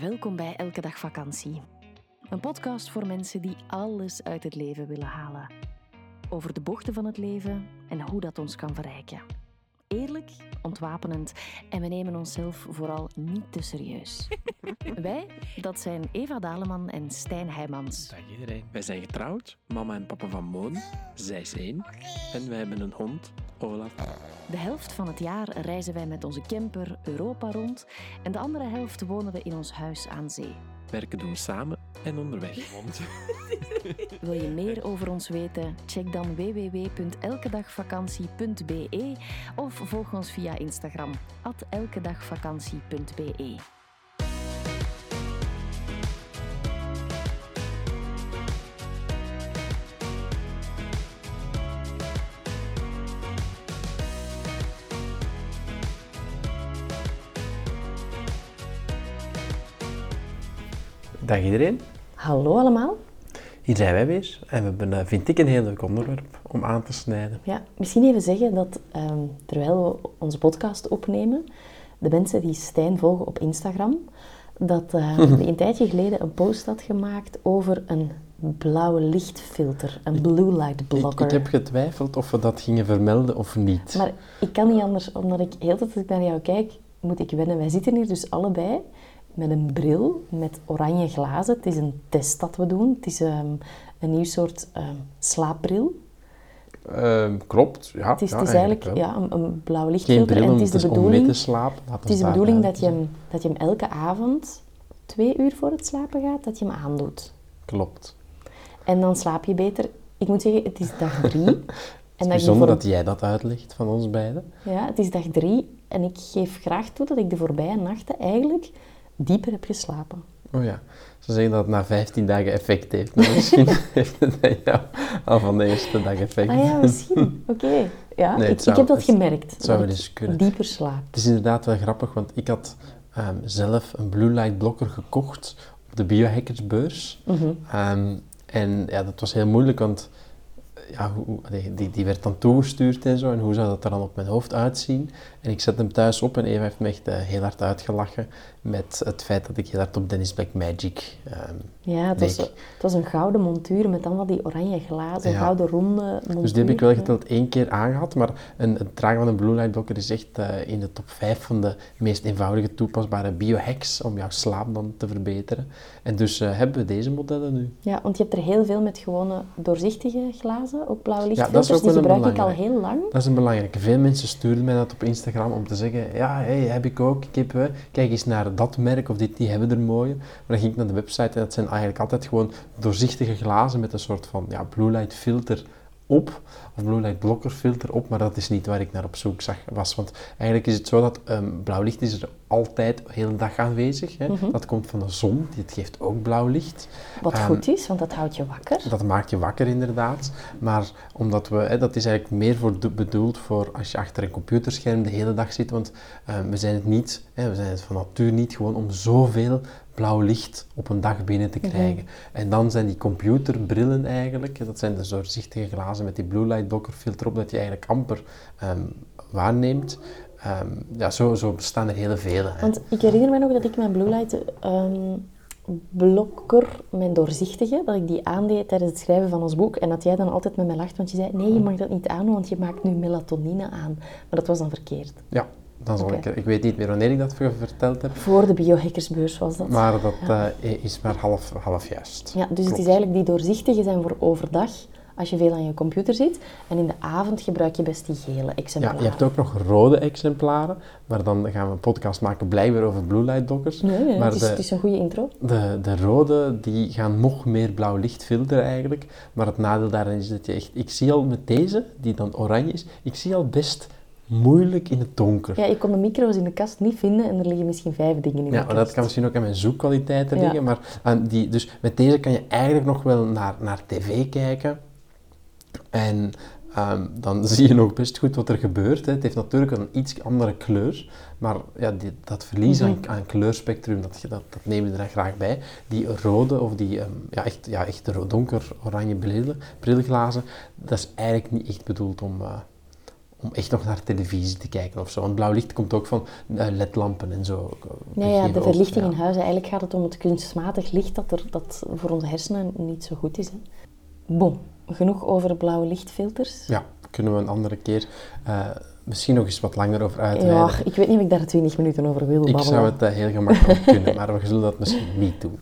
Welkom bij Elke Dag Vakantie. Een podcast voor mensen die alles uit het leven willen halen. Over de bochten van het leven en hoe dat ons kan verrijken. Eerlijk, ontwapenend en we nemen onszelf vooral niet te serieus. Wij, dat zijn Eva Daleman en Stijn Heijmans. Dag iedereen. Wij zijn getrouwd, mama en papa van Moon. Zij is één. En wij hebben een hond, Olaf. De helft van het jaar reizen wij met onze camper Europa rond en de andere helft wonen we in ons huis aan zee. Werken doen we samen en onderweg. Wil je meer over ons weten? Check dan www.elkedagvakantie.be of volg ons via Instagram elkedagvakantie.be. Dag iedereen. Hallo allemaal. Hier zijn wij weer. En we hebben, eh, vind ik, een heel leuk onderwerp om aan te snijden. Ja, misschien even zeggen dat ehm, terwijl we onze podcast opnemen, de mensen die Stijn volgen op Instagram, dat die een tijdje geleden een post had gemaakt over een blauwe lichtfilter, een blue light Ik, blocker. ik heb getwijfeld of we dat gingen vermelden of niet. Maar ik kan niet anders, omdat ik heel de tijd als ik naar jou kijk, moet ik wennen. Wij zitten hier dus allebei met een bril met oranje glazen. Het is een test dat we doen. Het is ehm, een nieuw soort ehm, slaapbril. Ehm, klopt, ja. Het is, ja, het is eigenlijk ja, een, een blauw lichtfilter. en het is de bedoeling, te slapen. Het is de bedoeling dat je, hem, dat je hem elke avond, twee uur voor het slapen gaat, dat je hem aandoet. Klopt. En dan slaap je beter. Ik moet zeggen, het is dag drie. en dat ik Bijzonder voor- dat jij dat uitlegt van ons beiden. Ja, het is dag drie en ik geef graag toe dat ik de voorbije nachten eigenlijk dieper heb geslapen. Oh ja, ze zeggen dat het na 15 dagen effect heeft. Maar misschien heeft het bij jou al van de eerste dag effect. Ah ja, misschien. Oké. Ja, Nee, ik, zou- ik heb dat gemerkt. het zou wel eens kunnen. dieper slaap. Het is inderdaad wel grappig, want ik had ehm, zelf een blue light blokker gekocht op de biohackersbeurs. Ehm, en ja, dat was heel moeilijk, want ja, hoe, die, die werd dan toegestuurd en zo. En hoe zou dat er dan op mijn hoofd uitzien? En ik zet hem thuis op en Eva heeft me echt eh, heel hard uitgelachen met het feit dat ik heel hard op Dennis Black Magic ehm, Ja, het was, het was een gouden montuur met allemaal die oranje glazen, Ja. gouden ronde montuur. Dus die heb ik wel geteld één keer aangehad, maar een, het dragen van een blue light blokker is echt eh, in de top 5 van de meest eenvoudige toepasbare biohacks om jouw slaap dan te verbeteren. En dus eh, hebben we deze modellen nu. Ja, want je hebt er heel veel met gewone doorzichtige glazen, ook is lichtfilters. ook die gebruik ik al heel lang. Dat is een belangrijke. Veel mensen sturen mij dat op Instagram om te zeggen, ja, hey, heb ik ook. Ik heb, kijk eens naar dat merk of dit, die hebben er mooie. Maar dan ging ik naar de website en dat zijn eigenlijk altijd gewoon doorzichtige glazen met een soort van ja, blue light filter op, of blue light filter op, maar dat is niet waar ik naar op zoek zag, was. Want eigenlijk is het zo dat ehm, blauw licht is er altijd de hele dag aanwezig. Hè. Dat komt van de zon, dit geeft ook blauw licht. Wat Ehm, goed is, want dat houdt je wakker. Dat maakt je wakker inderdaad, maar omdat we, hè, dat is eigenlijk meer voor de- bedoeld voor als je achter een computerscherm de hele dag zit, want eh, we zijn het niet, hè, we zijn het van natuur niet gewoon om zoveel blauw licht op een dag binnen te krijgen. En dan zijn die computerbrillen eigenlijk, dat zijn de doorzichtige glazen met die blue light blocker filter op, dat je eigenlijk amper ehm, waarneemt. Ehm, ja, zo, zo bestaan er hele vele. hè. Want ik herinner me nog dat ik mijn Blue Light ehm, blokker, mijn doorzichtige, dat ik die aandeed tijdens het schrijven van ons boek. En dat jij dan altijd met mij lacht, want je zei, nee, je mag dat niet aandoen, want je maakt nu melatonine aan. Maar dat was dan verkeerd. Ja, dan zal Oké. ik, ik weet niet meer wanneer ik dat ver- verteld heb, Voor de biohackersbeurs was dat. Maar dat eh, is maar half, half juist. Ja, dus het is eigenlijk die doorzichtige zijn voor overdag, als je veel aan je computer zit. En in de avond gebruik je best die gele Ja, exemplaren. je hebt ook nog rode exemplaren, maar dan gaan we een podcast maken blijkbaar over blue light blokkers. Nee, nee, maar het, is, de, het is een goede intro. de, de rode die gaan nog meer blauw licht filteren eigenlijk. Maar het nadeel daarin is dat je echt... Ik zie al met deze, die dan oranje is, ik zie al best moeilijk in het donker. Ja, ik kon de micro's in de kast niet vinden en er liggen misschien vijf dingen in Ja, de kast. dat kan misschien ook aan mijn zoekkwaliteiten Ja. liggen. Maar die, dus met deze kan je eigenlijk nog wel naar, naar tv kijken. En ehm, dan zie je nog best goed wat er gebeurt. Hè. Het heeft natuurlijk een iets andere kleur. Maar ja, die, dat verlies aan, aan kleurspectrum, dat, je- dat, dat nemen we er graag bij. Die rode of die ehm, ja, echt, ja, echt donker oranje brilglazen, dat is eigenlijk niet echt bedoeld om, eh, om echt nog naar televisie te kijken of zo. Want blauw licht komt ook van uh, ledlampen en zo. Ja, ja de verlichting in huis. Eigenlijk gaat het om het kunstmatig licht dat, er, dat voor onze hersenen niet zo goed is. Hè. Bon, genoeg over blauwe lichtfilters. Ja, kunnen we een andere keer uh, misschien nog eens wat langer over uitweiden. Ja, ik weet niet of ik daar 20 minuten over wil babbelen. Ik zou het uh, heel gemakkelijk kunnen, maar we zullen dat misschien niet doen.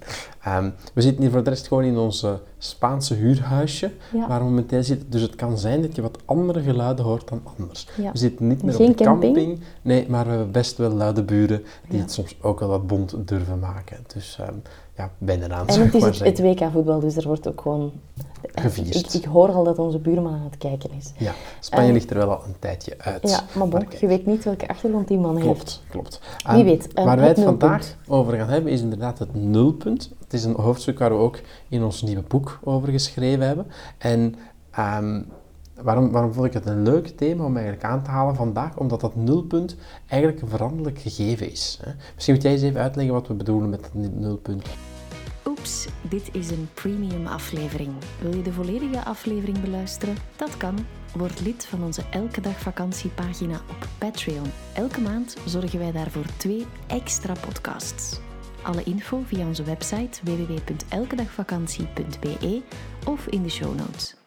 Um, we zitten hier voor de rest gewoon in ons uh, Spaanse huurhuisje, waar we momenteel zitten. Dus het kan zijn dat je wat andere geluiden hoort dan anders. Ja. We zitten niet meer Geen op de camping. camping. Nee, maar we hebben best wel luide buren die het soms ook wel wat bont durven maken. Dus um, ja, ben eraan, En het is het, het WK-voetbal, dus er wordt ook gewoon gevierd. Ik, ik, hoor al dat onze buurman aan het kijken is. Ja, Spanje uh, ligt er wel al een tijdje uit. Ja, maar bon, je weet niet welke achtergrond die man klopt, heeft. Klopt, klopt. Wie weet. Waar wij het vandaag over gaan hebben is inderdaad het nulpunt. Het is een hoofdstuk waar we ook in ons nieuwe boek over geschreven hebben. En um, waarom, waarom vond ik het een leuk thema om eigenlijk aan te halen vandaag? Omdat dat nulpunt eigenlijk een veranderlijk gegeven is. Hè? Misschien moet jij eens even uitleggen wat we bedoelen met het nulpunt. Dit is een premium aflevering. Wil je de volledige aflevering beluisteren? Dat kan. Word lid van onze Elke Dag Vakantiepagina op Patreon. Elke maand zorgen wij daarvoor twee extra podcasts. Alle info via onze website www.elkedagvakantie.be of in de show notes.